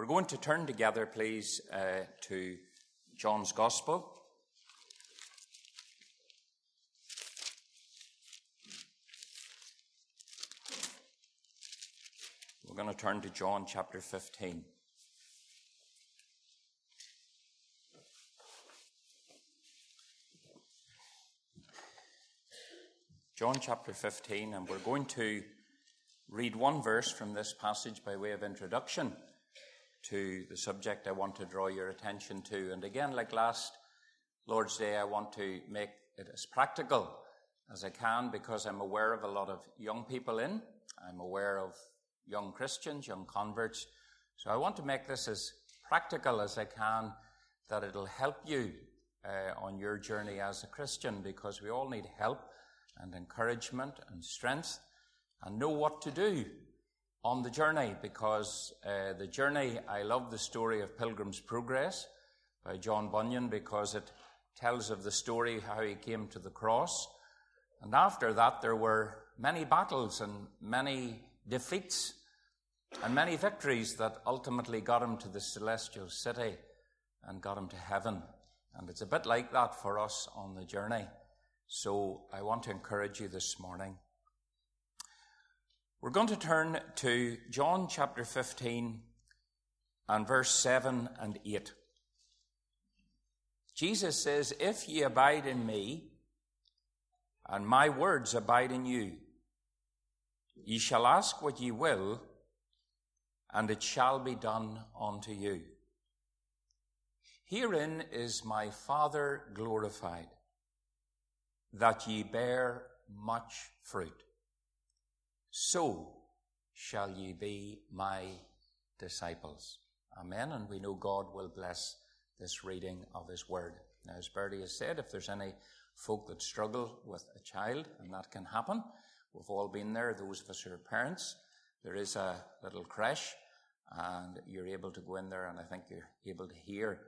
We're going to turn together, please, uh, to John's Gospel. We're going to turn to John chapter 15. John chapter 15, and we're going to read one verse from this passage by way of introduction to the subject I want to draw your attention to. And again, like last Lord's Day, I want to make it as practical as I can because I'm aware of a lot of young people in. I'm aware of young Christians, young converts. So I want to make this as practical as I can that it'll help you uh, on your journey as a Christian because we all need help and encouragement and strength and know what to do on the journey because uh, the journey, I love the story of Pilgrim's Progress by John Bunyan because it tells of the story how he came to the cross. And after that, there were many battles and many defeats and many victories that ultimately got him to the celestial city and got him to heaven. And it's a bit like that for us on the journey. So I want to encourage you this morning. We're going to turn to John chapter 15 and verse 7 and 8. Jesus says, If ye abide in me, and my words abide in you, ye shall ask what ye will, and it shall be done unto you. Herein is my Father glorified that ye bear much fruit. So shall ye be my disciples. Amen. And we know God will bless this reading of his word. Now, as Bertie has said, if there's any folk that struggle with a child, and that can happen, we've all been there, those of us who are parents, there is a little creche, and you're able to go in there, and I think you're able to hear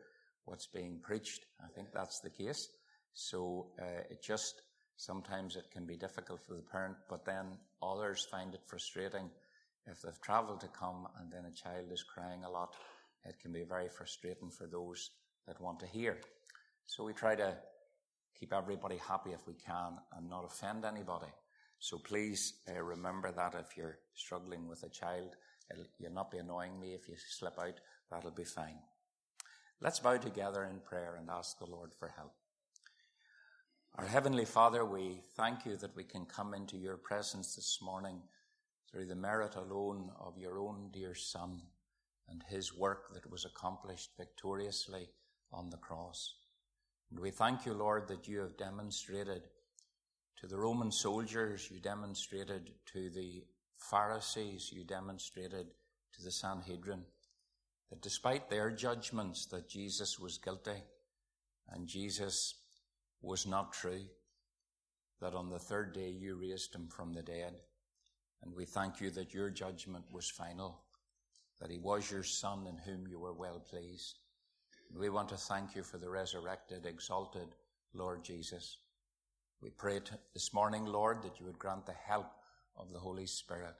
what's being preached. I think that's the case. So uh, it just sometimes it can be difficult for the parent, but then others find it frustrating if they've travelled to come and then a child is crying a lot. It can be very frustrating for those that want to hear. So we try to keep everybody happy if we can and not offend anybody. So please uh, remember that if you're struggling with a child, you'll not be annoying me if you slip out. That'll be fine. Let's bow together in prayer and ask the Lord for help. Our Heavenly Father, we thank you that we can come into your presence this morning through the merit alone of your own dear Son and his work that was accomplished victoriously on the cross. And we thank you, Lord, that you have demonstrated to the Roman soldiers, you demonstrated to the Pharisees, you demonstrated to the Sanhedrin, that despite their judgments that Jesus was guilty and Jesus was not true, that on the third day you raised him from the dead. And we thank you that your judgment was final, that he was your son in whom you were well pleased. We want to thank you for the resurrected, exalted Lord Jesus. We pray this morning, Lord, that you would grant the help of the Holy Spirit.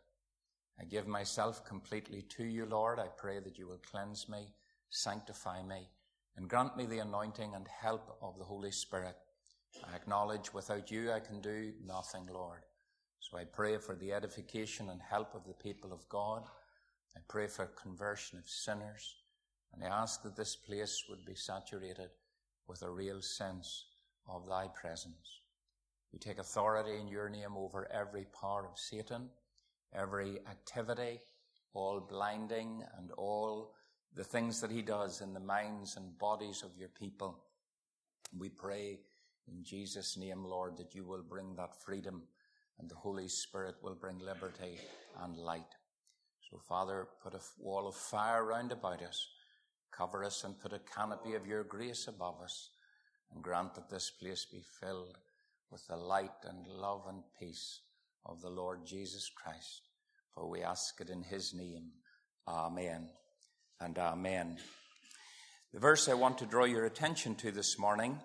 I give myself completely to you, Lord. I pray that you will cleanse me, sanctify me, and grant me the anointing and help of the Holy Spirit I acknowledge without you I can do nothing, Lord. So I pray for the edification and help of the people of God. I pray for conversion of sinners. And I ask that this place would be saturated with a real sense of thy presence. We take authority in your name over every power of Satan, every activity, all blinding and all the things that he does in the minds and bodies of your people. We pray in Jesus' name, Lord, that you will bring that freedom and the Holy Spirit will bring liberty and light. So, Father, put a wall of fire round about us, cover us and put a canopy of your grace above us, and grant that this place be filled with the light and love and peace of the Lord Jesus Christ. For we ask it in his name. Amen and amen. The verse I want to draw your attention to this morning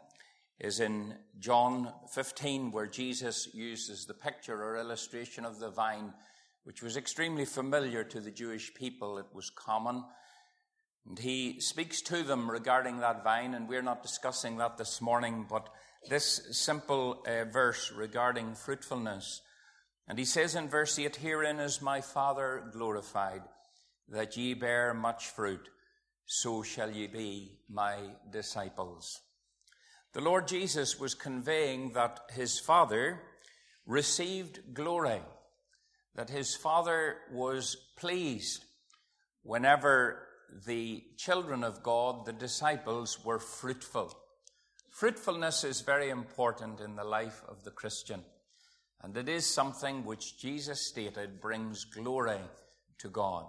is in John 15, where Jesus uses the picture or illustration of the vine, which was extremely familiar to the Jewish people. It was common And he speaks to them regarding that vine, and we're not discussing that this morning, but this simple uh, verse regarding fruitfulness. And he says in verse 8, Herein is my Father glorified, that ye bear much fruit, so shall ye be my disciples. The Lord Jesus was conveying that his Father received glory, that his Father was pleased whenever the children of God, the disciples, were fruitful. Fruitfulness is very important in the life of the Christian, and it is something which Jesus stated brings glory to God.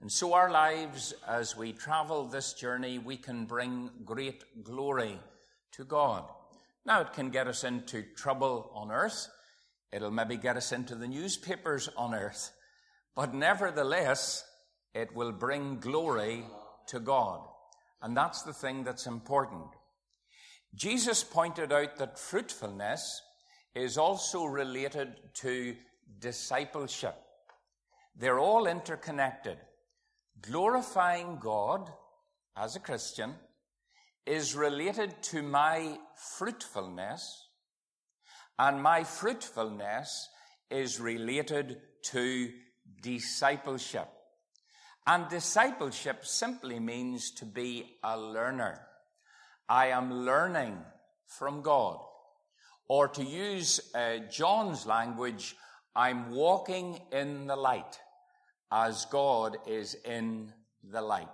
And so, our lives, as we travel this journey, we can bring great glory to God. Now, it can get us into trouble on earth. It'll maybe get us into the newspapers on earth. But nevertheless, it will bring glory to God. And that's the thing that's important. Jesus pointed out that fruitfulness is also related to discipleship. They're all interconnected. Glorifying God as a Christian is related to my fruitfulness, and my fruitfulness is related to discipleship. And discipleship simply means to be a learner. I am learning from God. Or to use uh, John's language, I'm walking in the light as God is in the light.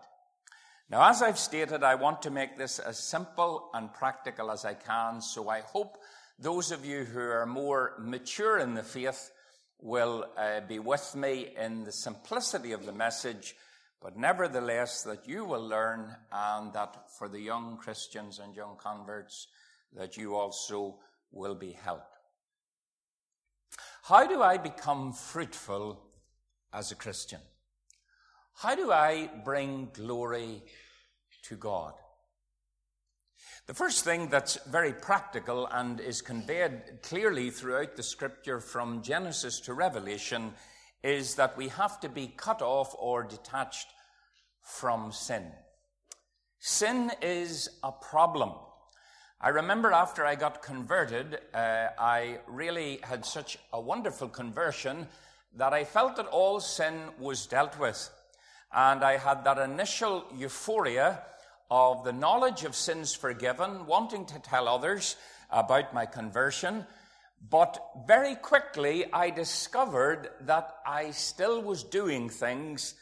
Now, as I've stated, I want to make this as simple and practical as I can, so I hope those of you who are more mature in the faith will uh, be with me in the simplicity of the message but nevertheless, that you will learn, and that for the young Christians and young converts, that you also will be helped. How do I become fruitful as a Christian? How do I bring glory to God? The first thing that's very practical and is conveyed clearly throughout the scripture from Genesis to Revelation is that we have to be cut off or detached from sin. Sin is a problem. I remember after I got converted, uh, I really had such a wonderful conversion that I felt that all sin was dealt with. And I had that initial euphoria of the knowledge of sins forgiven, wanting to tell others about my conversion. But very quickly, I discovered that I still was doing things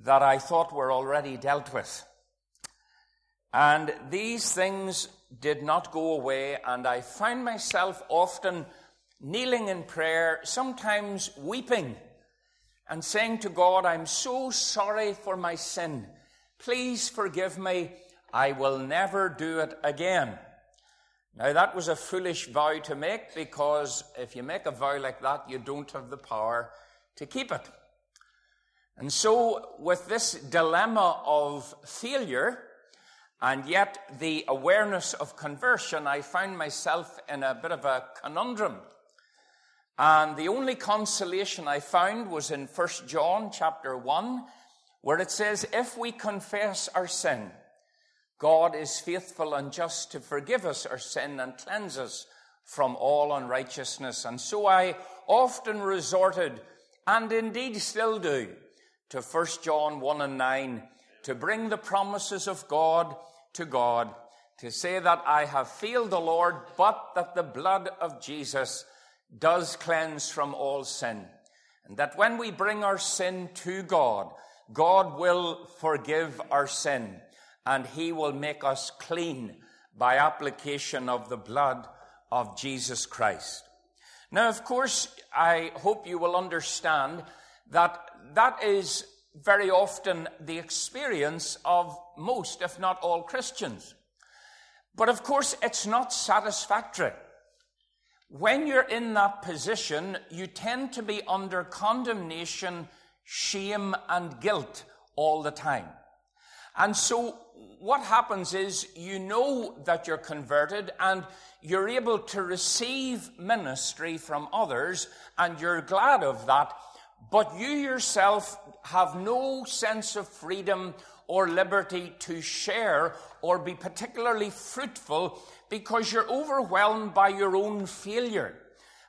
that I thought were already dealt with. And these things did not go away, and I found myself often kneeling in prayer, sometimes weeping, and saying to God, I'm so sorry for my sin. Please forgive me. I will never do it again. Now, that was a foolish vow to make because if you make a vow like that, you don't have the power to keep it. And so, with this dilemma of failure, and yet the awareness of conversion, I found myself in a bit of a conundrum. And the only consolation I found was in 1 John chapter 1, where it says, If we confess our sin, God is faithful and just to forgive us our sin and cleanse us from all unrighteousness. And so I often resorted, and indeed still do, to 1 John 1 and 9 to bring the promises of God to God, to say that I have failed the Lord, but that the blood of Jesus does cleanse from all sin. And that when we bring our sin to God, God will forgive our sin and he will make us clean by application of the blood of Jesus Christ. Now, of course, I hope you will understand that that is very often the experience of most, if not all, Christians. But of course, it's not satisfactory. When you're in that position, you tend to be under condemnation, shame, and guilt all the time. And so, what happens is you know that you're converted and you're able to receive ministry from others, and you're glad of that but you yourself have no sense of freedom or liberty to share or be particularly fruitful because you're overwhelmed by your own failure.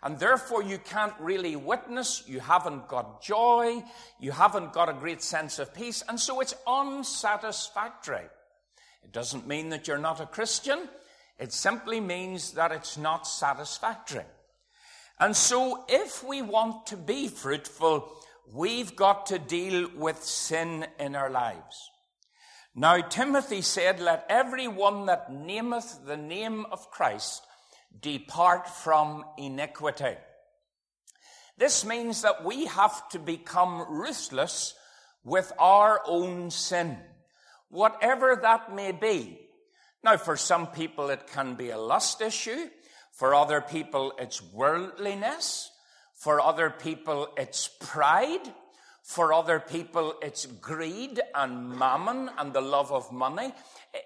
And therefore, you can't really witness, you haven't got joy, you haven't got a great sense of peace, and so it's unsatisfactory. It doesn't mean that you're not a Christian, it simply means that it's not satisfactory. And so, if we want to be fruitful, we've got to deal with sin in our lives. Now, Timothy said, Let every one that nameth the name of Christ depart from iniquity. This means that we have to become ruthless with our own sin, whatever that may be. Now, for some people, it can be a lust issue. For other people, it's worldliness. For other people, it's pride. For other people, it's greed and mammon and the love of money.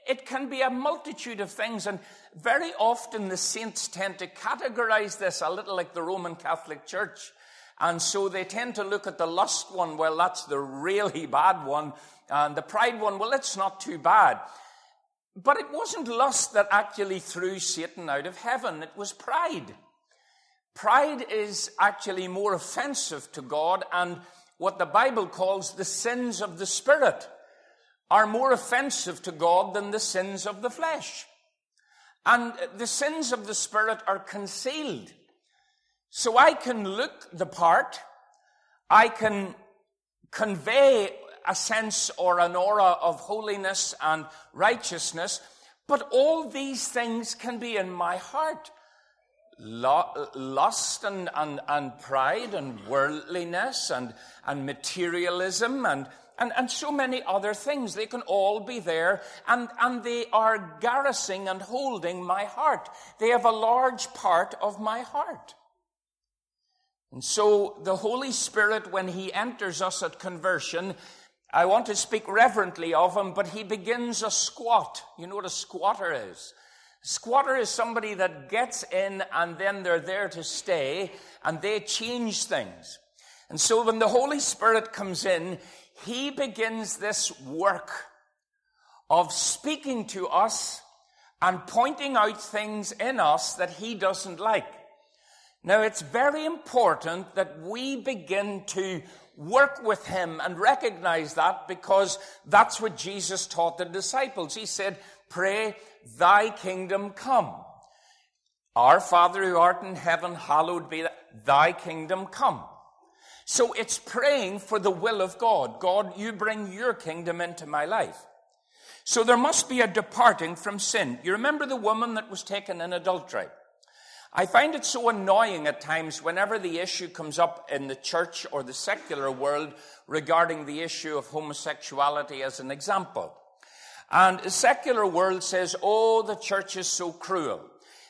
It can be a multitude of things, and very often the saints tend to categorize this a little like the Roman Catholic Church. And so they tend to look at the lust one, well, that's the really bad one, and the pride one, well, it's not too bad. But it wasn't lust that actually threw Satan out of heaven, it was pride. Pride is actually more offensive to God, and what the Bible calls the sins of the Spirit are more offensive to God than the sins of the flesh. And the sins of the Spirit are concealed. So I can look the part, I can convey a sense or an aura of holiness and righteousness, but all these things can be in my heart. Lust and, and, and pride and worldliness and, and materialism and, and, and so many other things. They can all be there and, and they are garrisoning and holding my heart. They have a large part of my heart. And so the Holy Spirit, when He enters us at conversion, I want to speak reverently of him, but he begins a squat. You know what a squatter is? Squatter is somebody that gets in and then they're there to stay and they change things. And so when the Holy Spirit comes in, he begins this work of speaking to us and pointing out things in us that he doesn't like. Now, it's very important that we begin to work with him and recognize that because that's what Jesus taught the disciples. He said, Pray, thy kingdom come. Our Father who art in heaven, hallowed be thy kingdom come. So it's praying for the will of God. God, you bring your kingdom into my life. So there must be a departing from sin. You remember the woman that was taken in adultery? I find it so annoying at times whenever the issue comes up in the church or the secular world regarding the issue of homosexuality as an example. And the secular world says, oh, the church is so cruel.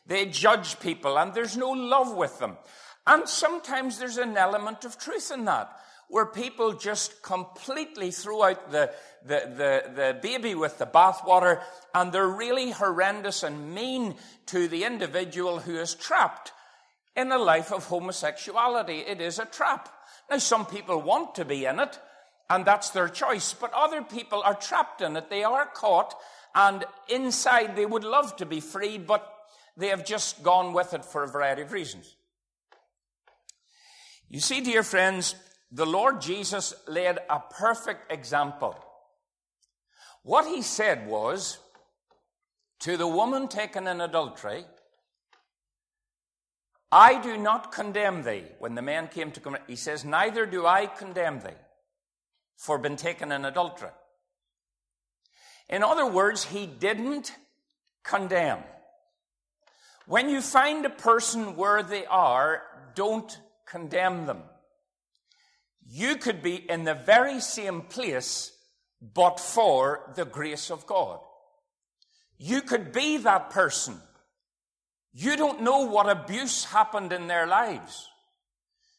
They judge people and there's no love with them. And sometimes there's an element of truth in that where people just completely throw out the, the, the, the baby with the bathwater and they're really horrendous and mean to the individual who is trapped in a life of homosexuality. It is a trap. Now, some people want to be in it, and that's their choice, but other people are trapped in it. They are caught, and inside they would love to be free, but they have just gone with it for a variety of reasons. You see, dear friends, the Lord Jesus laid a perfect example. What he said was to the woman taken in adultery, I do not condemn thee. When the man came to come, he says, Neither do I condemn thee for being taken in adultery. In other words, he didn't condemn. When you find a person where they are, don't condemn them. You could be in the very same place, but for the grace of God. You could be that person. You don't know what abuse happened in their lives.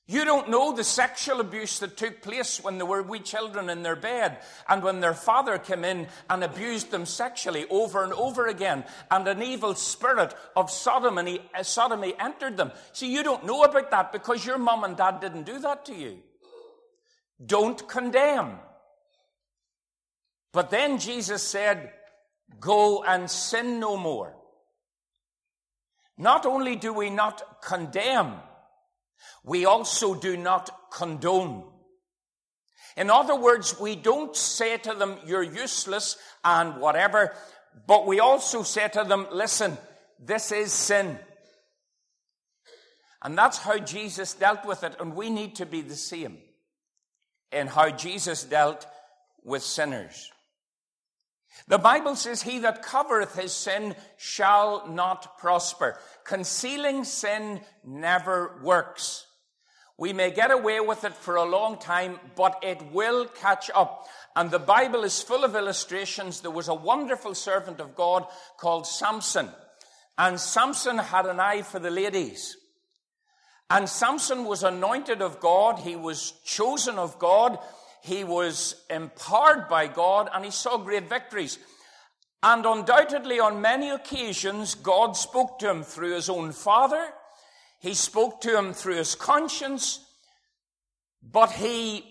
You don't know the sexual abuse that took place when there were wee children in their bed and when their father came in and abused them sexually over and over again and an evil spirit of sodomy, uh, sodomy entered them. See, you don't know about that because your mom and dad didn't do that to you. Don't condemn. But then Jesus said, Go and sin no more. Not only do we not condemn, we also do not condone. In other words, we don't say to them, you're useless and whatever, but we also say to them, listen, this is sin. And that's how Jesus dealt with it, and we need to be the same in how Jesus dealt with sinners. The Bible says, He that covereth his sin shall not prosper. Concealing sin never works. We may get away with it for a long time, but it will catch up. And the Bible is full of illustrations. There was a wonderful servant of God called Samson. And Samson had an eye for the ladies. And Samson was anointed of God. He was chosen of God. He was empowered by God and he saw great victories. And undoubtedly, on many occasions, God spoke to him through his own father. He spoke to him through his conscience. But he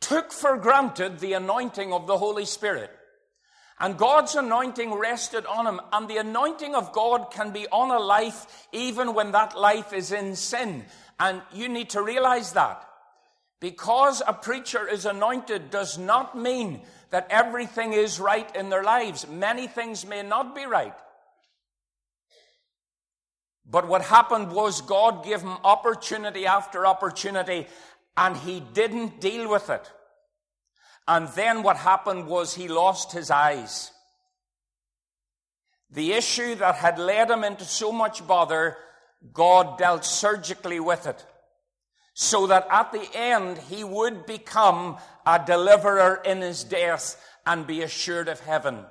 took for granted the anointing of the Holy Spirit. And God's anointing rested on him. And the anointing of God can be on a life even when that life is in sin. And you need to realize that. Because a preacher is anointed does not mean that everything is right in their lives. Many things may not be right. But what happened was God gave him opportunity after opportunity and he didn't deal with it. And then what happened was he lost his eyes. The issue that had led him into so much bother, God dealt surgically with it so that at the end he would become a deliverer in his death and be assured of heaven.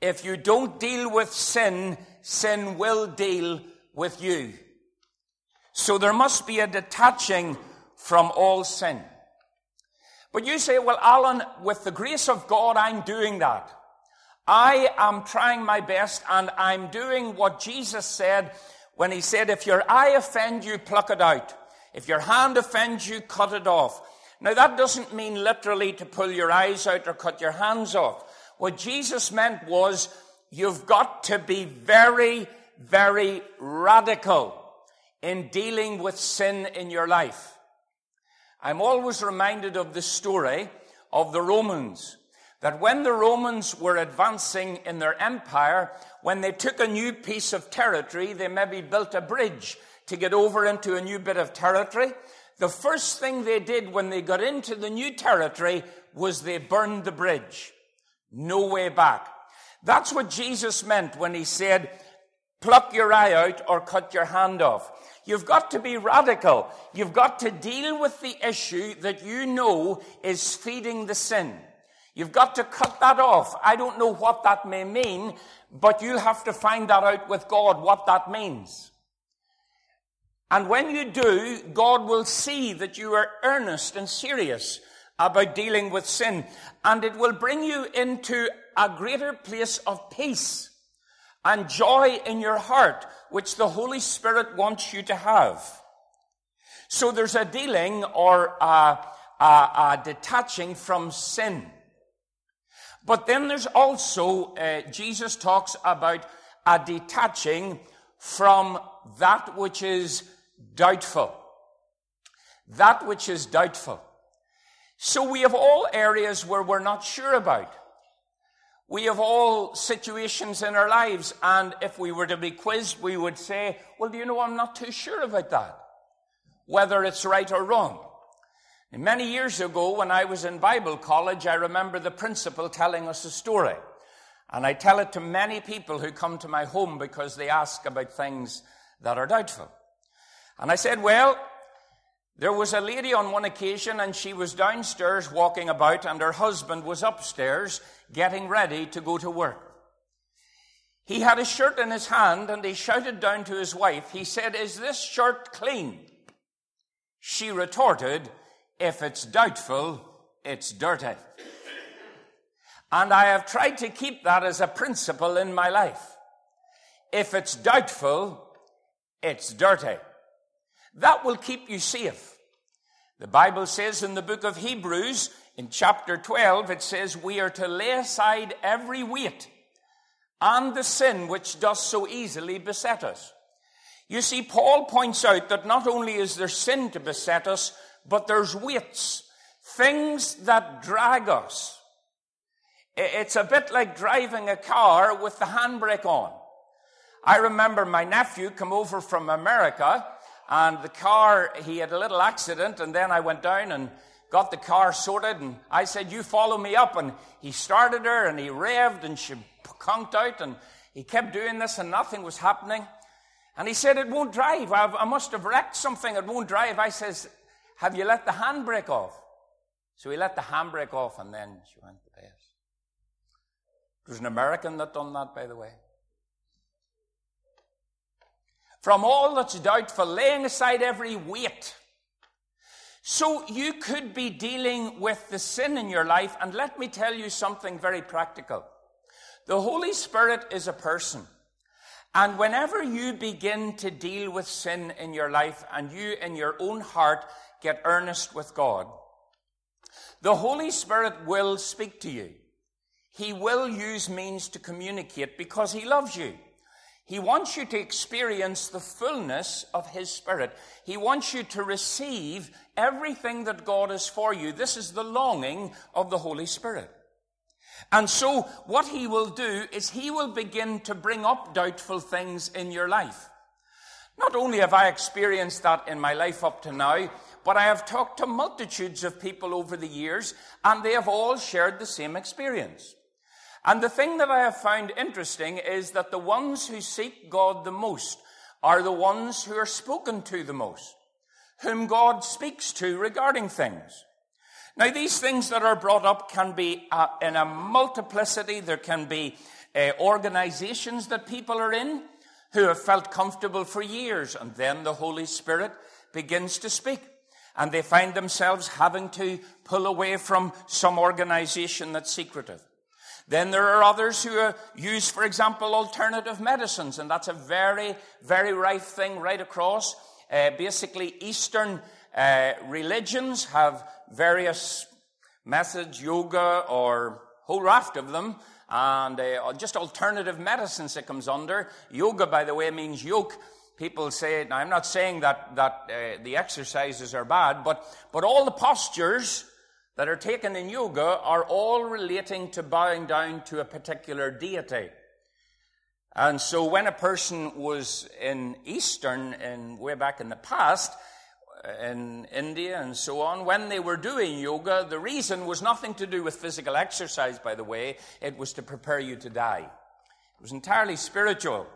If you don't deal with sin, sin will deal with you. So there must be a detaching from all sin. But you say, well, Alan, with the grace of God, I'm doing that. I am trying my best and I'm doing what Jesus said when he said, if your eye offend you, pluck it out. If your hand offends you, cut it off. Now that doesn't mean literally to pull your eyes out or cut your hands off. What Jesus meant was you've got to be very, very radical in dealing with sin in your life. I'm always reminded of the story of the Romans. That when the Romans were advancing in their empire, when they took a new piece of territory, they maybe built a bridge to get over into a new bit of territory. The first thing they did when they got into the new territory was they burned the bridge. No way back. That's what Jesus meant when he said, pluck your eye out or cut your hand off. You've got to be radical. You've got to deal with the issue that you know is feeding the sin. You've got to cut that off. I don't know what that may mean, but you'll have to find that out with God, what that means. And when you do, God will see that you are earnest and serious about dealing with sin. And it will bring you into a greater place of peace and joy in your heart, which the Holy Spirit wants you to have. So there's a dealing or a, a, a detaching from sin. But then there's also, uh, Jesus talks about a detaching from that which is doubtful. That which is doubtful. So we have all areas where we're not sure about. We have all situations in our lives, and if we were to be quizzed, we would say, Well, do you know, I'm not too sure about that, whether it's right or wrong. Many years ago, when I was in Bible college, I remember the principal telling us a story. And I tell it to many people who come to my home because they ask about things that are doubtful. And I said, well, there was a lady on one occasion and she was downstairs walking about and her husband was upstairs getting ready to go to work. He had a shirt in his hand and he shouted down to his wife. He said, is this shirt clean? She retorted, if it's doubtful, it's dirty. And I have tried to keep that as a principle in my life. If it's doubtful, it's dirty. That will keep you safe. The Bible says in the book of Hebrews, in chapter 12, it says, We are to lay aside every weight and the sin which does so easily beset us. You see, Paul points out that not only is there sin to beset us, but there's weights, things that drag us. It's a bit like driving a car with the handbrake on. I remember my nephew come over from America and the car, he had a little accident and then I went down and got the car sorted, and I said, You follow me up. And he started her, and he revved, and she conked out, and he kept doing this, and nothing was happening. And he said, It won't drive. I must have wrecked something. It won't drive. I says, Have you let the handbrake off? So he let the handbrake off, and then she went to bed. Was an American that done that, by the way. From all that's doubtful, laying aside every weight so you could be dealing with the sin in your life, and let me tell you something very practical. The Holy Spirit is a person. And whenever you begin to deal with sin in your life and you in your own heart get earnest with God, the Holy Spirit will speak to you. He will use means to communicate because He loves you. He wants you to experience the fullness of His Spirit. He wants you to receive everything that God is for you. This is the longing of the Holy Spirit. And so, what He will do is He will begin to bring up doubtful things in your life. Not only have I experienced that in my life up to now, but I have talked to multitudes of people over the years, and they have all shared the same experience. And the thing that I have found interesting is that the ones who seek God the most are the ones who are spoken to the most, whom God speaks to regarding things. Now, these things that are brought up can be uh, in a multiplicity. There can be uh, organizations that people are in who have felt comfortable for years, and then the Holy Spirit begins to speak. And they find themselves having to pull away from some organization that's secretive. Then there are others who uh, use, for example, alternative medicines, and that's a very, very rife thing right across. Uh, basically, Eastern uh, religions have various methods, yoga or whole raft of them, and uh, just alternative medicines it comes under. Yoga, by the way, means yoke. People say, now I'm not saying that, that uh, the exercises are bad, but, but all the postures that are taken in yoga are all relating to bowing down to a particular deity. And so when a person was in Eastern, in way back in the past, in India and so on, when they were doing yoga, the reason was nothing to do with physical exercise, by the way. It was to prepare you to die. It was entirely spiritual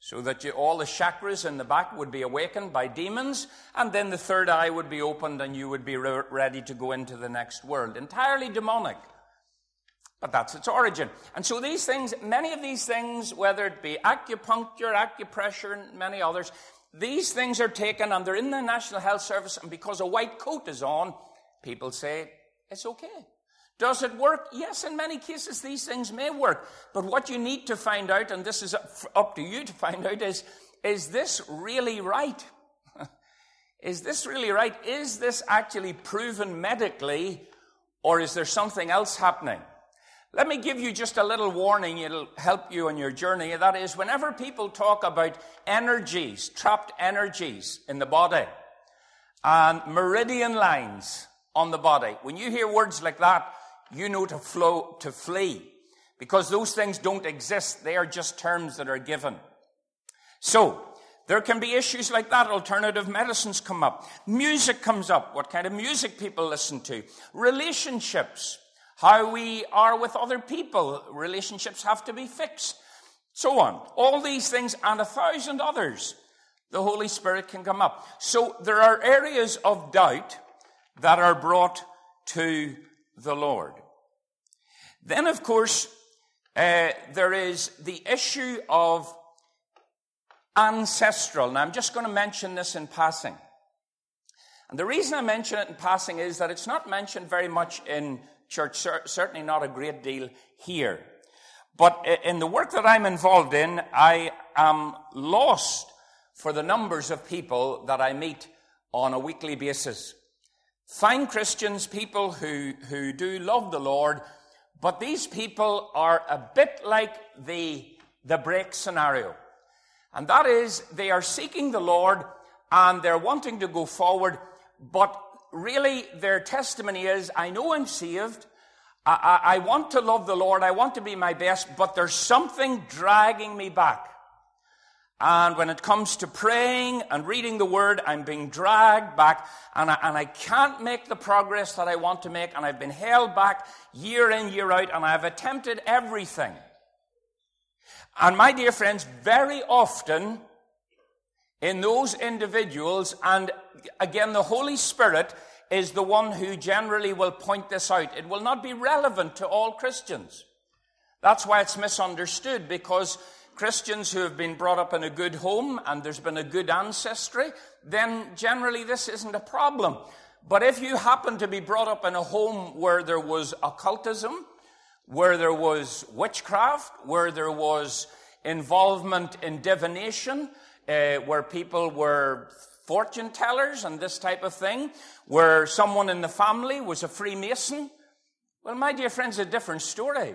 so that you, all the chakras in the back would be awakened by demons, and then the third eye would be opened and you would be re- ready to go into the next world. Entirely demonic. But that's its origin. And so these things, many of these things, whether it be acupuncture, acupressure, and many others, these things are taken and they're in the National Health Service, and because a white coat is on, people say it's okay. Does it work? Yes, in many cases these things may work. But what you need to find out, and this is up to you to find out, is is this really right? is this really right? Is this actually proven medically, or is there something else happening? Let me give you just a little warning. It'll help you on your journey. That is, whenever people talk about energies, trapped energies in the body, and meridian lines on the body, when you hear words like that, you know to flow, to flee. Because those things don't exist. They are just terms that are given. So, there can be issues like that. Alternative medicines come up. Music comes up. What kind of music people listen to. Relationships. How we are with other people. Relationships have to be fixed. So on. All these things and a thousand others. The Holy Spirit can come up. So there are areas of doubt that are brought to the Lord. Then, of course, uh, there is the issue of ancestral. Now, I'm just going to mention this in passing. And the reason I mention it in passing is that it's not mentioned very much in church, certainly not a great deal here. But in the work that I'm involved in, I am lost for the numbers of people that I meet on a weekly basis. Fine Christians, people who, who do love the Lord, but these people are a bit like the, the break scenario. And that is, they are seeking the Lord and they're wanting to go forward, but really their testimony is, I know I'm saved. I, I, I want to love the Lord. I want to be my best, but there's something dragging me back. And when it comes to praying and reading the word, I'm being dragged back and I, and I can't make the progress that I want to make. And I've been held back year in, year out, and I've attempted everything. And my dear friends, very often in those individuals, and again, the Holy Spirit is the one who generally will point this out. It will not be relevant to all Christians. That's why it's misunderstood because Christians who have been brought up in a good home and there's been a good ancestry, then generally this isn't a problem. But if you happen to be brought up in a home where there was occultism, where there was witchcraft, where there was involvement in divination, uh, where people were fortune tellers and this type of thing, where someone in the family was a Freemason, well, my dear friends, a different story.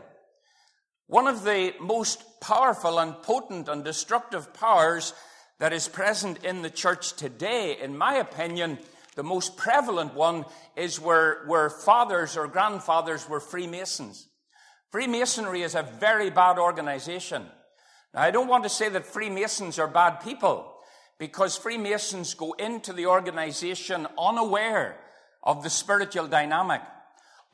One of the most powerful and potent and destructive powers that is present in the church today, in my opinion, the most prevalent one is where, where fathers or grandfathers were Freemasons. Freemasonry is a very bad organization. Now, I don't want to say that Freemasons are bad people, because Freemasons go into the organization unaware of the spiritual dynamic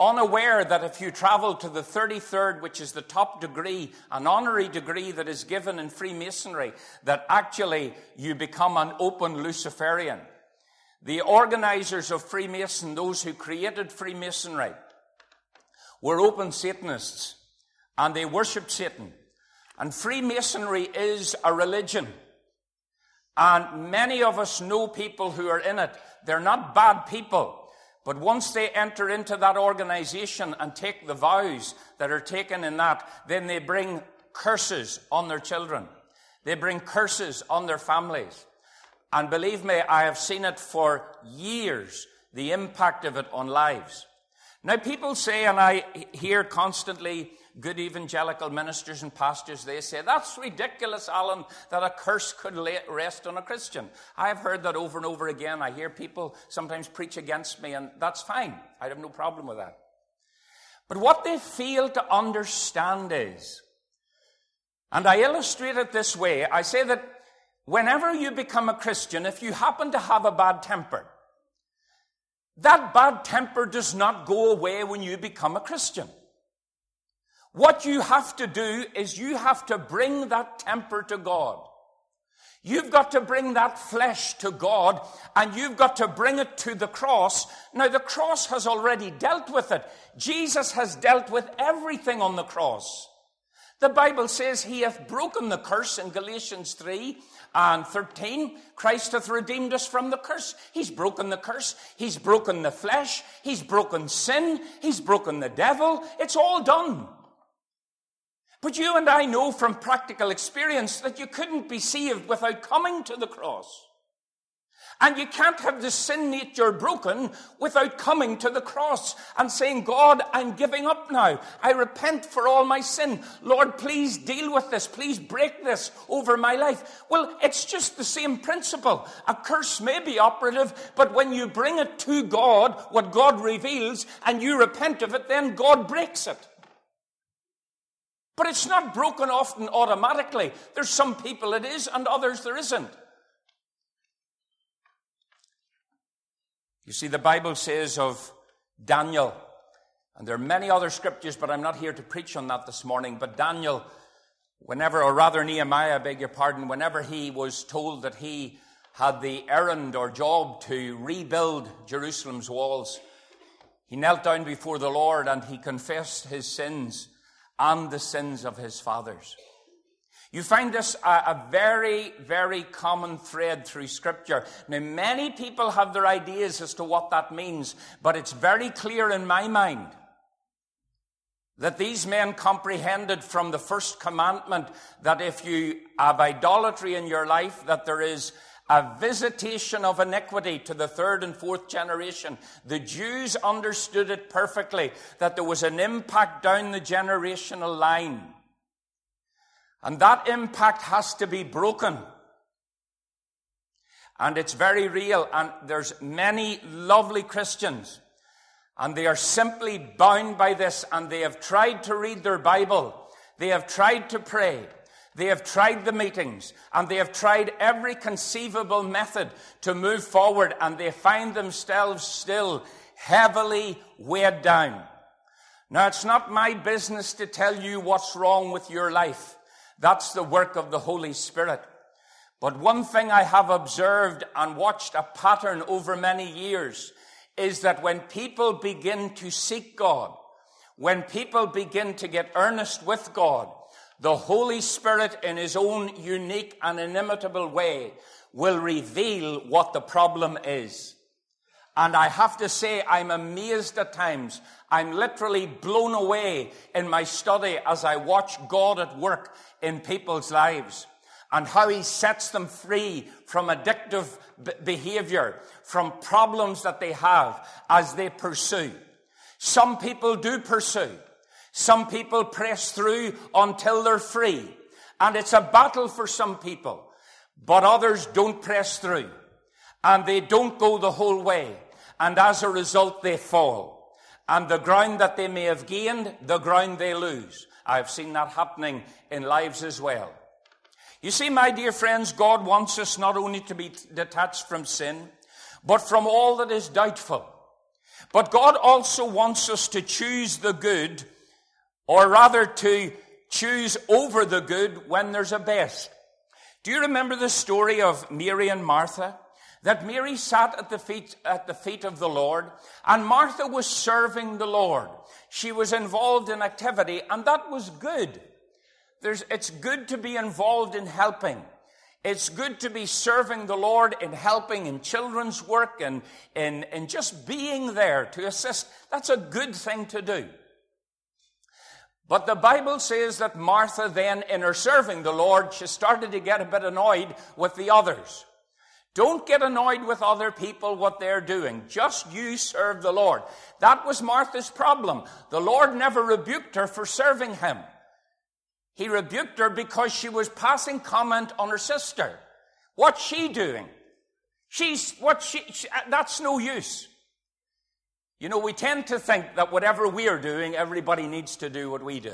unaware that if you travel to the 33rd, which is the top degree, an honorary degree that is given in Freemasonry, that actually you become an open Luciferian. The organizers of Freemason, those who created Freemasonry, were open Satanists and they worshiped Satan. And Freemasonry is a religion. And many of us know people who are in it. They're not bad people. But once they enter into that organization and take the vows that are taken in that, then they bring curses on their children. They bring curses on their families. And believe me, I have seen it for years, the impact of it on lives. Now, people say, and I hear constantly, good evangelical ministers and pastors, they say, that's ridiculous, Alan, that a curse could rest on a Christian. I've heard that over and over again. I hear people sometimes preach against me, and that's fine. I have no problem with that. But what they fail to understand is, and I illustrate it this way, I say that whenever you become a Christian, if you happen to have a bad temper, that bad temper does not go away when you become a Christian. What you have to do is you have to bring that temper to God. You've got to bring that flesh to God and you've got to bring it to the cross. Now, the cross has already dealt with it. Jesus has dealt with everything on the cross. The Bible says he hath broken the curse in Galatians 3 and 13. Christ hath redeemed us from the curse. He's broken the curse. He's broken the flesh. He's broken sin. He's broken the devil. It's all done. But you and I know from practical experience that you couldn't be saved without coming to the cross. And you can't have the sin nature broken without coming to the cross and saying, God, I'm giving up now. I repent for all my sin. Lord, please deal with this. Please break this over my life. Well, it's just the same principle. A curse may be operative, but when you bring it to God, what God reveals, and you repent of it, then God breaks it. But it's not broken often automatically. There's some people it is, and others there isn't. You see, the Bible says of Daniel, and there are many other scriptures, but I'm not here to preach on that this morning. But Daniel, whenever, or rather Nehemiah, I beg your pardon, whenever he was told that he had the errand or job to rebuild Jerusalem's walls, he knelt down before the Lord and he confessed his sins and the sins of his fathers. You find this a, a, very, very common thread through Scripture. Now, many people have their ideas as to what that means, but it's very clear in my mind that these men comprehended from the first commandment that if you have idolatry in your life, that there is a visitation of iniquity to the third and fourth generation. The Jews understood it perfectly, that there was an impact down the generational line. And that impact has to be broken. And it's very real. And there's many lovely Christians. And they are simply bound by this. And they have tried to read their Bible. They have tried to pray. They have tried the meetings and they have tried every conceivable method to move forward and they find themselves still heavily weighed down. Now, it's not my business to tell you what's wrong with your life. That's the work of the Holy Spirit. But one thing I have observed and watched a pattern over many years is that when people begin to seek God, when people begin to get earnest with God, the Holy Spirit, in His own unique and inimitable way, will reveal what the problem is. And I have to say, I'm amazed at times. I'm literally blown away in my study as I watch God at work in people's lives and how He sets them free from addictive behavior, from problems that they have as they pursue. Some people do pursue. Some people press through until they're free. And it's a battle for some people. But others don't press through. And they don't go the whole way. And as a result, they fall. And the ground that they may have gained, the ground they lose. I've seen that happening in lives as well. You see, my dear friends, God wants us not only to be detached from sin, but from all that is doubtful. But God also wants us to choose the good or rather to choose over the good when there's a best. Do you remember the story of Mary and Martha? That Mary sat at the feet, at the feet of the Lord and Martha was serving the Lord. She was involved in activity and that was good. There's, it's good to be involved in helping. It's good to be serving the Lord in helping in children's work and in, in just being there to assist. That's a good thing to do. But the Bible says that Martha then, in her serving the Lord, she started to get a bit annoyed with the others. Don't get annoyed with other people, what they're doing. Just you serve the Lord. That was Martha's problem. The Lord never rebuked her for serving him. He rebuked her because she was passing comment on her sister. What's she doing? She's, what she, she that's no use. You know, we tend to think that whatever we are doing, everybody needs to do what we do.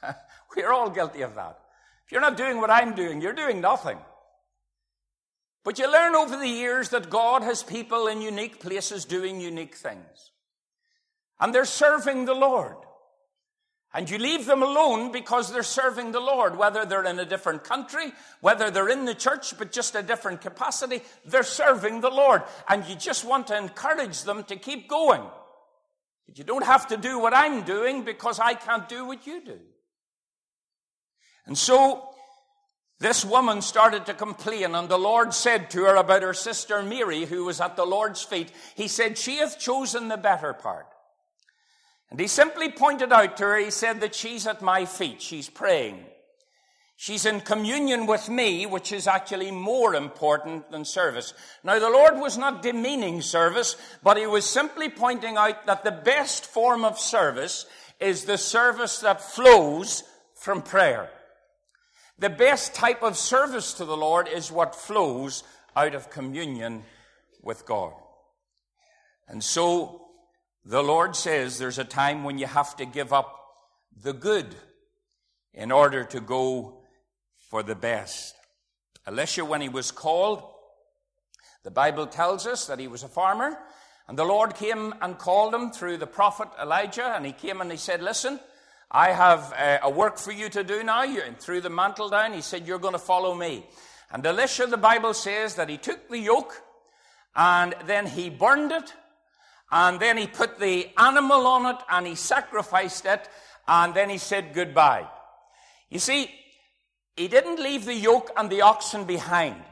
We're all guilty of that. If you're not doing what I'm doing, you're doing nothing. But you learn over the years that God has people in unique places doing unique things. And they're serving the Lord. And you leave them alone because they're serving the Lord, whether they're in a different country, whether they're in the church, but just a different capacity, they're serving the Lord. And you just want to encourage them to keep going. But you don't have to do what I'm doing because I can't do what you do. And so, this woman started to complain, and the Lord said to her about her sister Mary, who was at the Lord's feet, He said, She hath chosen the better part and he simply pointed out to her, he said that she's at my feet, she's praying. She's in communion with me, which is actually more important than service. Now, the Lord was not demeaning service, but he was simply pointing out that the best form of service is the service that flows from prayer. The best type of service to the Lord is what flows out of communion with God. And so, the Lord says there's a time when you have to give up the good in order to go for the best. Elisha, when he was called, the Bible tells us that he was a farmer, and the Lord came and called him through the prophet Elijah, and he came and he said, Listen, I have uh, a work for you to do now. And threw the mantle down. He said, You're going to follow me. And Elisha, the Bible says that he took the yoke and then he burned it and then he put the animal on it and he sacrificed it and then he said goodbye. You see, he didn't leave the yoke and the oxen behind.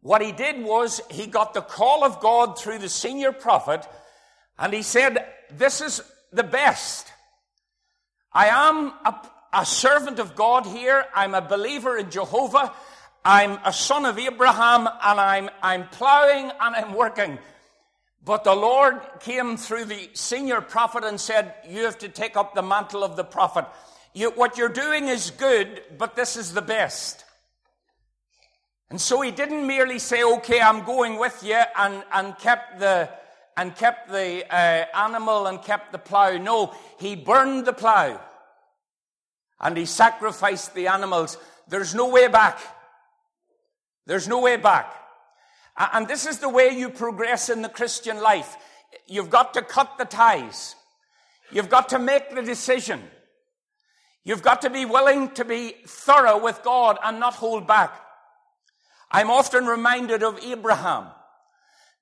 What he did was he got the call of God through the senior prophet and he said, this is the best. I am a, a servant of God here. I'm a believer in Jehovah. I'm a son of Abraham and I'm, I'm plowing and I'm working. But the Lord came through the senior prophet and said, You have to take up the mantle of the prophet. You, what you're doing is good, but this is the best. And so he didn't merely say, Okay, I'm going with you, and, and kept the, and kept the uh, animal and kept the plow. No, he burned the plow and he sacrificed the animals. There's no way back. There's no way back. And this is the way you progress in the Christian life. You've got to cut the ties. You've got to make the decision. You've got to be willing to be thorough with God and not hold back. I'm often reminded of Abraham.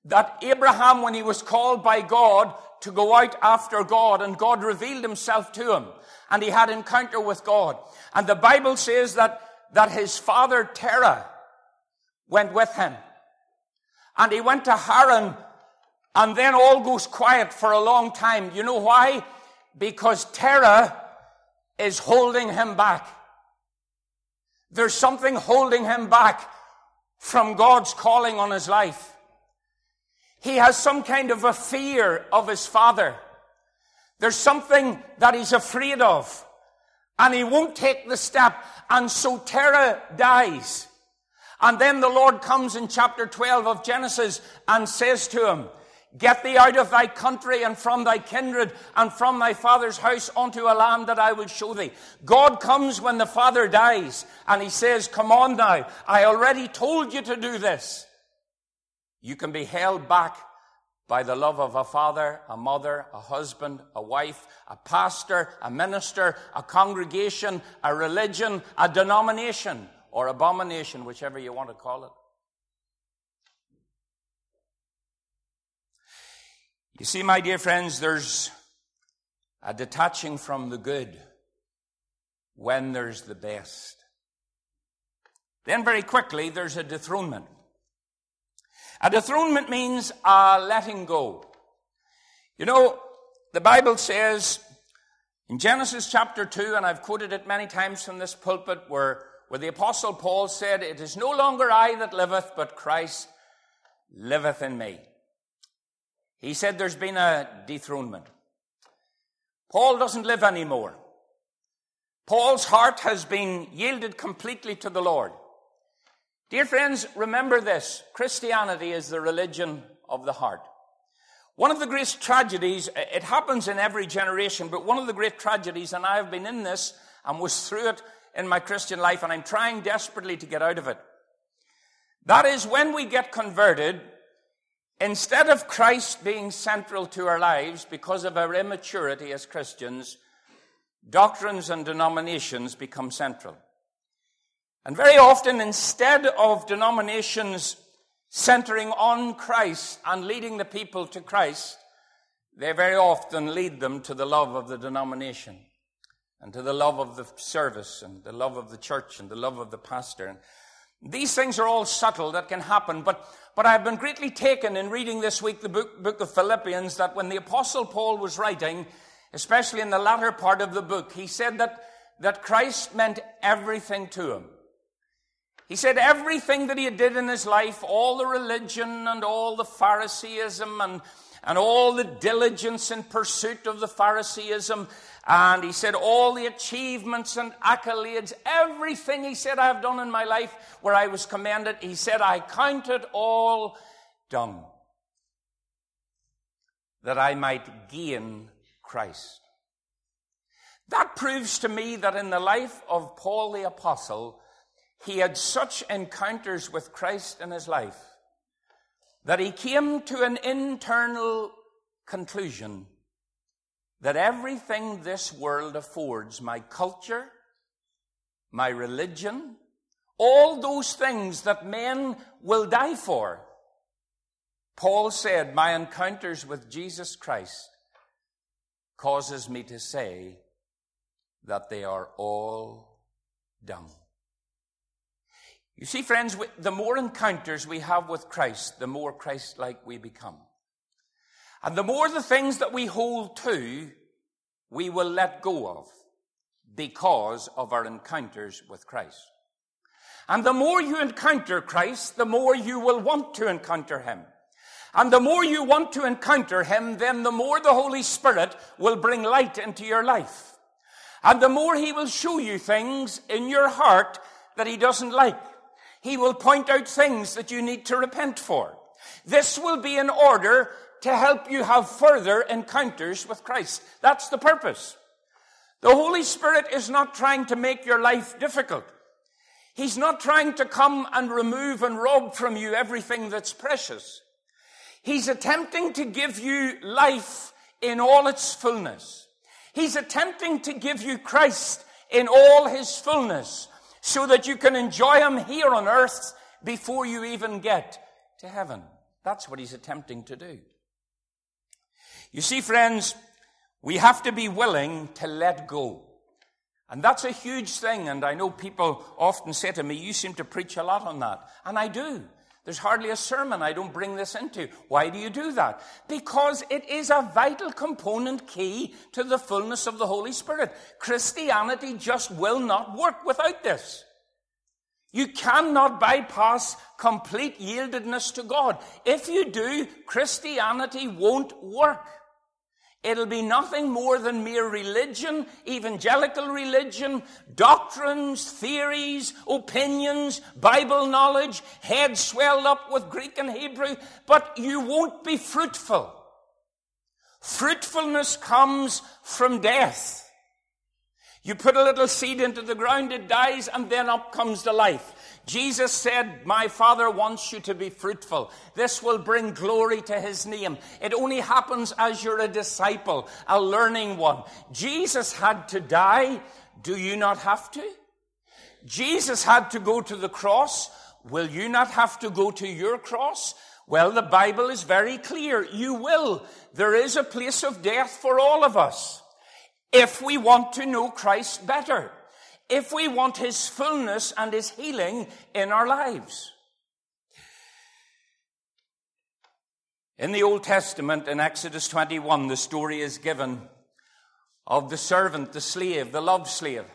That Abraham, when he was called by God to go out after God, and God revealed himself to him, and he had encounter with God. And the Bible says that, that his father Terah went with him. And he went to Haran, and then all goes quiet for a long time. You know why? Because Terah is holding him back. There's something holding him back from God's calling on his life. He has some kind of a fear of his father. There's something that he's afraid of. And he won't take the step. And so Terah dies. And then the Lord comes in chapter 12 of Genesis and says to him, Get thee out of thy country and from thy kindred and from thy father's house unto a land that I will show thee. God comes when the father dies and he says, Come on now. I already told you to do this. You can be held back by the love of a father, a mother, a husband, a wife, a pastor, a minister, a congregation, a religion, a denomination, or abomination, whichever you want to call it. You see, my dear friends, there's a detaching from the good when there's the best. Then, very quickly, there's a dethronement. A dethronement means a letting go. You know, the Bible says in Genesis chapter 2, and I've quoted it many times from this pulpit, where, where the Apostle Paul said, It is no longer I that liveth, but Christ liveth in me. He said there's been a dethronement. Paul doesn't live anymore. Paul's heart has been yielded completely to the Lord. Dear friends, remember this. Christianity is the religion of the heart. One of the great tragedies, it happens in every generation, but one of the great tragedies, and I have been in this and was through it in my Christian life, and I'm trying desperately to get out of it. That is when we get converted, instead of Christ being central to our lives because of our immaturity as Christians, doctrines and denominations become central. And very often, instead of denominations centering on Christ and leading the people to Christ, they very often lead them to the love of the denomination and to the love of the service and the love of the church and the love of the pastor. And these things are all subtle that can happen, but, but I've been greatly taken in reading this week the book, book of Philippians that when the apostle Paul was writing, especially in the latter part of the book, he said that, that Christ meant everything to him. He said everything that he did in his life, all the religion and all the Phariseeism and, and all the diligence in pursuit of the Phariseeism, and he said all the achievements and accolades, everything he said I have done in my life where I was commended, he said I count it all done that I might gain Christ. That proves to me that in the life of Paul the Apostle, he had such encounters with Christ in his life that he came to an internal conclusion that everything this world affords, my culture, my religion, all those things that men will die for, Paul said, my encounters with Jesus Christ causes me to say that they are all dung. You see, friends, the more encounters we have with Christ, the more Christ like we become. And the more the things that we hold to, we will let go of because of our encounters with Christ. And the more you encounter Christ, the more you will want to encounter Him. And the more you want to encounter Him, then the more the Holy Spirit will bring light into your life. And the more He will show you things in your heart that He doesn't like. He will point out things that you need to repent for. This will be in order to help you have further encounters with Christ. That's the purpose. The Holy Spirit is not trying to make your life difficult. He's not trying to come and remove and rob from you everything that's precious. He's attempting to give you life in all its fullness. He's attempting to give you Christ in all his fullness so that you can enjoy him here on earth before you even get to heaven. That's what he's attempting to do. You see, friends, we have to be willing to let go. And that's a huge thing. And I know people often say to me, you seem to preach a lot on that. And I do. There's hardly a sermon I don't bring this into. Why do you do that? Because it is a vital component key to the fullness of the Holy Spirit. Christianity just will not work without this. You cannot bypass complete yieldedness to God. If you do, Christianity won't work. It'll be nothing more than mere religion, evangelical religion, doctrines, theories, opinions, Bible knowledge, head swelled up with Greek and Hebrew, but you won't be fruitful. Fruitfulness comes from death. You put a little seed into the ground, it dies, and then up comes the life. Jesus said, My Father wants you to be fruitful. This will bring glory to His name. It only happens as you're a disciple, a learning one. Jesus had to die. Do you not have to? Jesus had to go to the cross. Will you not have to go to your cross? Well, the Bible is very clear. You will. There is a place of death for all of us. If we want to know Christ better if we want His fullness and His healing in our lives. In the Old Testament, in Exodus 21, the story is given of the servant, the slave, the love slave.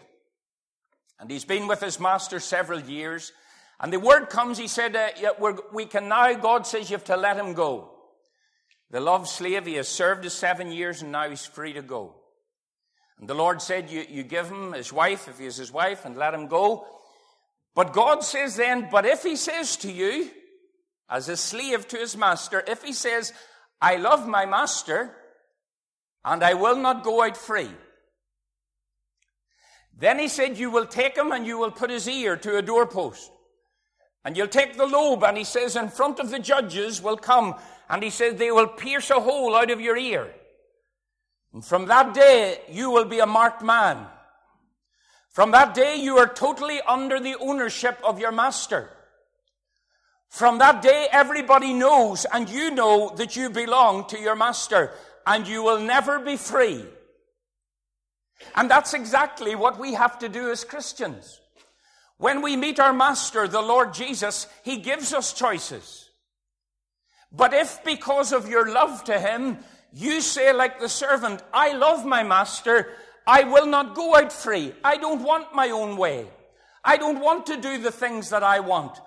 And he's been with his master several years. And the word comes, he said, uh, we can now, God says you have to let him go. The love slave, he has served his seven years and now he's free to go. And the Lord said, you, you give him his wife, if he is his wife, and let him go. But God says then, but if he says to you, as a slave to his master, if he says, I love my master, and I will not go out free. Then he said, You will take him and you will put his ear to a doorpost. And you'll take the lobe, and he says, In front of the judges will come, and he says, They will pierce a hole out of your ear. And from that day, you will be a marked man. From that day, you are totally under the ownership of your master. From that day, everybody knows and you know that you belong to your master and you will never be free. And that's exactly what we have to do as Christians. When we meet our master, the Lord Jesus, he gives us choices. But if because of your love to him, you say, like the servant, I love my master. I will not go out free. I don't want my own way. I don't want to do the things that I want.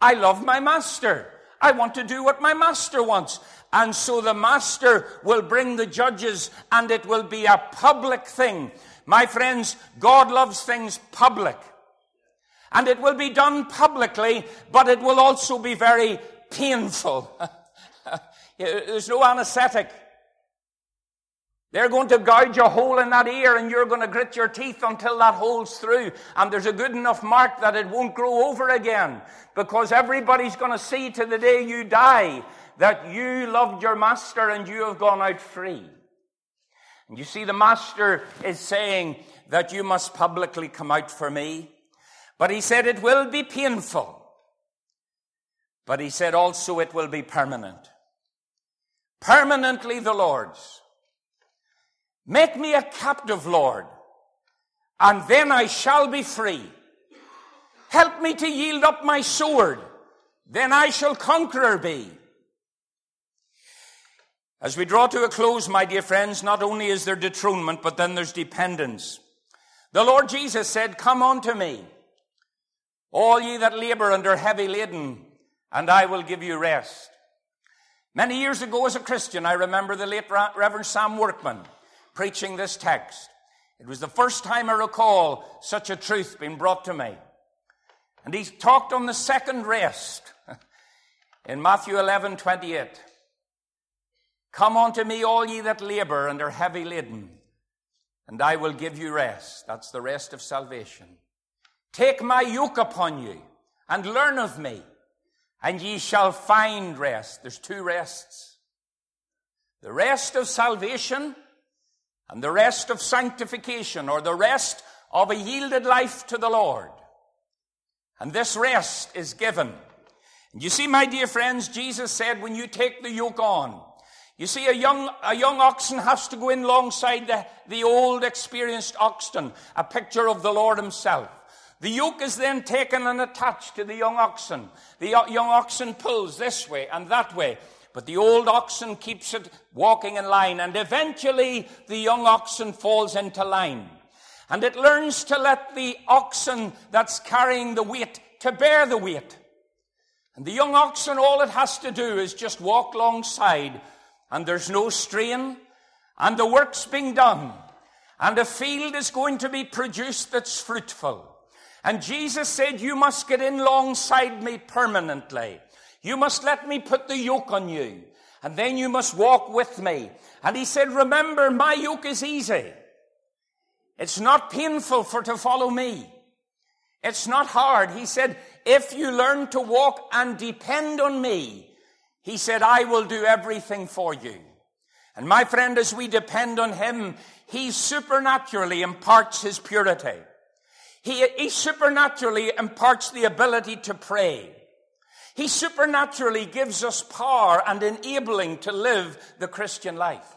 I love my master. I want to do what my master wants. And so the master will bring the judges and it will be a public thing. My friends, God loves things public. And it will be done publicly, but it will also be very painful. There's no anesthetic. They're going to gouge a hole in that ear and you're going to grit your teeth until that hole's through. And there's a good enough mark that it won't grow over again because everybody's going to see to the day you die that you loved your master and you have gone out free. And you see, the master is saying that you must publicly come out for me. But he said it will be painful. But he said also it will be permanent. Permanently the Lord's. Make me a captive, Lord, and then I shall be free. Help me to yield up my sword, then I shall conqueror be. As we draw to a close, my dear friends, not only is there dethronement, but then there's dependence. The Lord Jesus said, Come unto me, All ye that labor under heavy laden, and I will give you rest. Many years ago as a Christian, I remember the late Reverend Sam Workman preaching this text. It was the first time I recall such a truth being brought to me. And he talked on the second rest in Matthew 11, 28. Come unto me, all ye that labor and are heavy laden, and I will give you rest. That's the rest of salvation. Take my yoke upon you and learn of me, and ye shall find rest. There's two rests. The rest of salvation and the rest of sanctification, or the rest of a yielded life to the Lord. And this rest is given. And you see, my dear friends, Jesus said, when you take the yoke on, you see, a young, a young oxen has to go in alongside the, the old experienced oxen, a picture of the Lord himself. The yoke is then taken and attached to the young oxen. The young oxen pulls this way and that way, but the old oxen keeps it walking in line, and eventually the young oxen falls into line. And it learns to let the oxen that's carrying the weight to bear the weight. And the young oxen, all it has to do is just walk alongside and there's no strain, and the work's being done, and a field is going to be produced that's fruitful. And Jesus said, You must get in alongside me permanently. You must let me put the yoke on you, and then you must walk with me. And he said, Remember, my yoke is easy. It's not painful for to follow me. It's not hard. He said, if you learn to walk and depend on me, he said, I will do everything for you. And my friend, as we depend on Him, He supernaturally imparts His purity. He, he supernaturally imparts the ability to pray. He supernaturally gives us power and enabling to live the Christian life.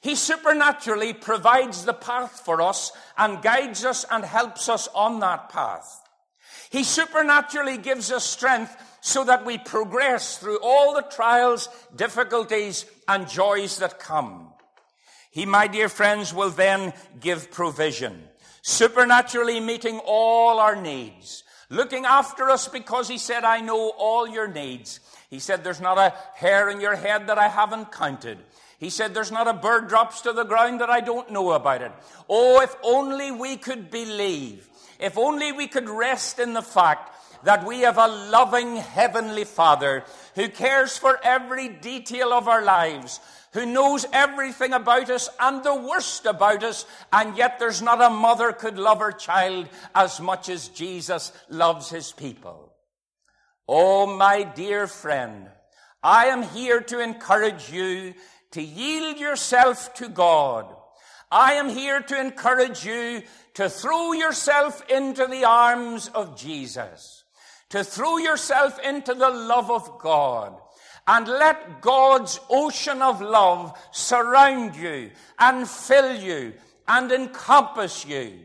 He supernaturally provides the path for us and guides us and helps us on that path. He supernaturally gives us strength so that we progress through all the trials, difficulties, and joys that come. He, my dear friends, will then give provision, supernaturally meeting all our needs, looking after us because he said, I know all your needs. He said, there's not a hair in your head that I haven't counted. He said, there's not a bird drops to the ground that I don't know about it. Oh, if only we could believe. If only we could rest in the fact that we have a loving Heavenly Father who cares for every detail of our lives, who knows everything about us and the worst about us, and yet there's not a mother could love her child as much as Jesus loves his people. Oh, my dear friend, I am here to encourage you to yield yourself to God. I am here to encourage you to throw yourself into the arms of Jesus to throw yourself into the love of God and let God's ocean of love surround you and fill you and encompass you.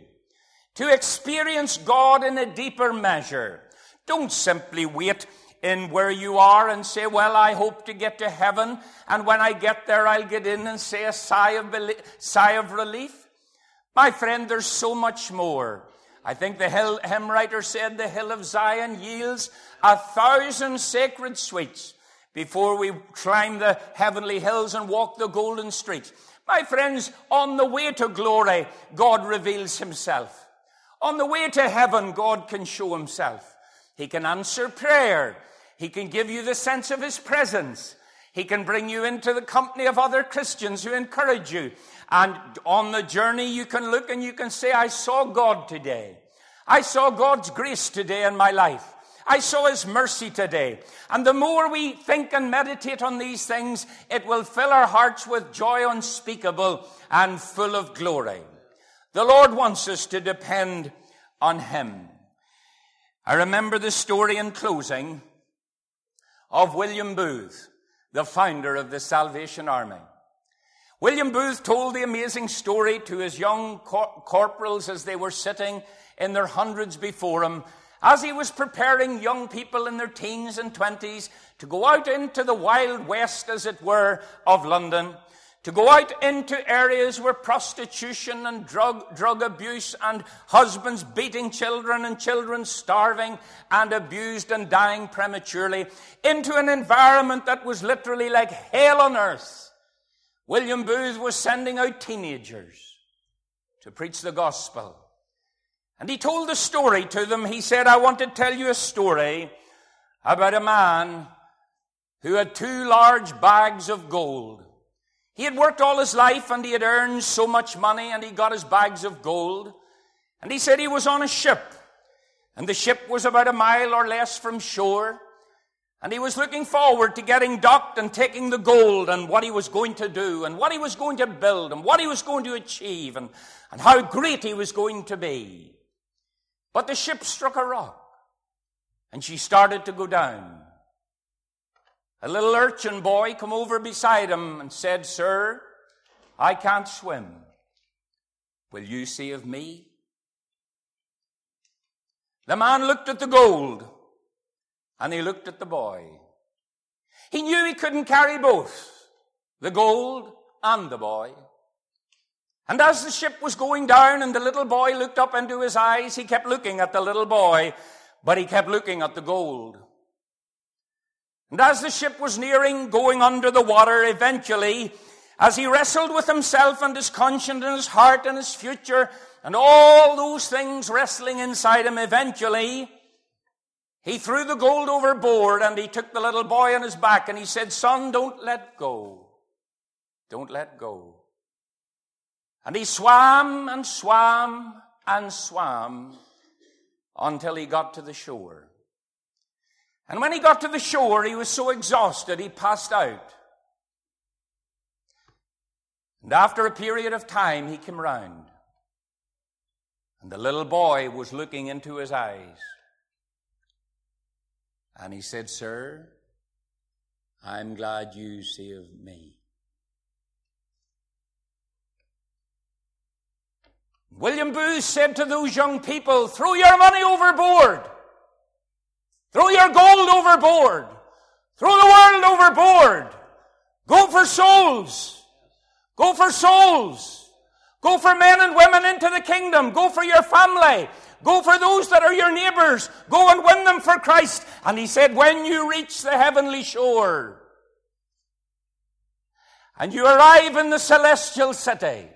To experience God in a deeper measure. Don't simply wait in where you are and say, well, I hope to get to heaven. And when I get there, I'll get in and say a sigh of, sigh of relief. My friend, there's so much more. I think the hill, hymn writer said the hill of Zion yields a thousand sacred sweets before we climb the heavenly hills and walk the golden streets. My friends, on the way to glory, God reveals himself. On the way to heaven, God can show himself. He can answer prayer. He can give you the sense of his presence. He can bring you into the company of other Christians who encourage you. And on the journey, you can look and you can say, I saw God today. I saw God's grace today in my life. I saw His mercy today. And the more we think and meditate on these things, it will fill our hearts with joy unspeakable and full of glory. The Lord wants us to depend on Him. I remember the story in closing of William Booth, the founder of the Salvation Army. William Booth told the amazing story to his young cor- corporals as they were sitting in their hundreds before him, as he was preparing young people in their teens and twenties to go out into the wild west, as it were, of London, to go out into areas where prostitution and drug, drug abuse and husbands beating children and children starving and abused and dying prematurely, into an environment that was literally like hell on earth. William Booth was sending out teenagers to preach the gospel. And he told the story to them. He said, I want to tell you a story about a man who had two large bags of gold. He had worked all his life and he had earned so much money and he got his bags of gold. And he said he was on a ship and the ship was about a mile or less from shore. And he was looking forward to getting docked and taking the gold and what he was going to do and what he was going to build and what he was going to achieve and, and how great he was going to be. But the ship struck a rock and she started to go down. A little urchin boy come over beside him and said, Sir, I can't swim. Will you save me? The man looked at the gold and he looked at the boy. He knew he couldn't carry both, the gold and the boy. And as the ship was going down and the little boy looked up into his eyes, he kept looking at the little boy, but he kept looking at the gold. And as the ship was nearing going under the water, eventually, as he wrestled with himself and his conscience and his heart and his future and all those things wrestling inside him, eventually, he threw the gold overboard and he took the little boy on his back and he said, Son, don't let go. Don't let go. And he swam and swam and swam until he got to the shore. And when he got to the shore, he was so exhausted he passed out. And after a period of time, he came round. And the little boy was looking into his eyes. And he said, Sir, I'm glad you saved me. William Booth said to those young people, throw your money overboard. Throw your gold overboard. Throw the world overboard. Go for souls. Go for souls. Go for men and women into the kingdom. Go for your family. Go for those that are your neighbors. Go and win them for Christ. And he said, when you reach the heavenly shore and you arrive in the celestial city,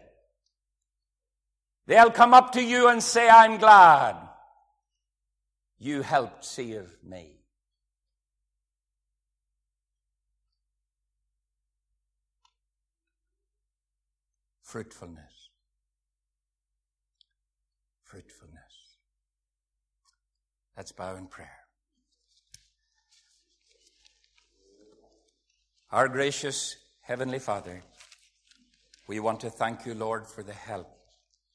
they'll come up to you and say, I'm glad you helped save me. Fruitfulness. Fruitfulness. Let's bow in prayer. Our gracious Heavenly Father, we want to thank you, Lord, for the help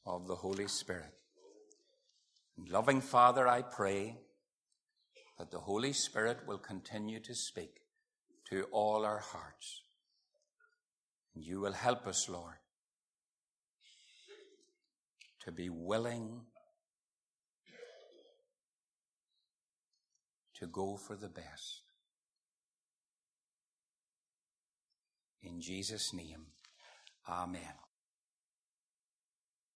of the Holy Spirit. Loving Father, I pray that the Holy Spirit will continue to speak to all our hearts. And you will help us, Lord, to be willing to go for the best. In Jesus' name, Amen.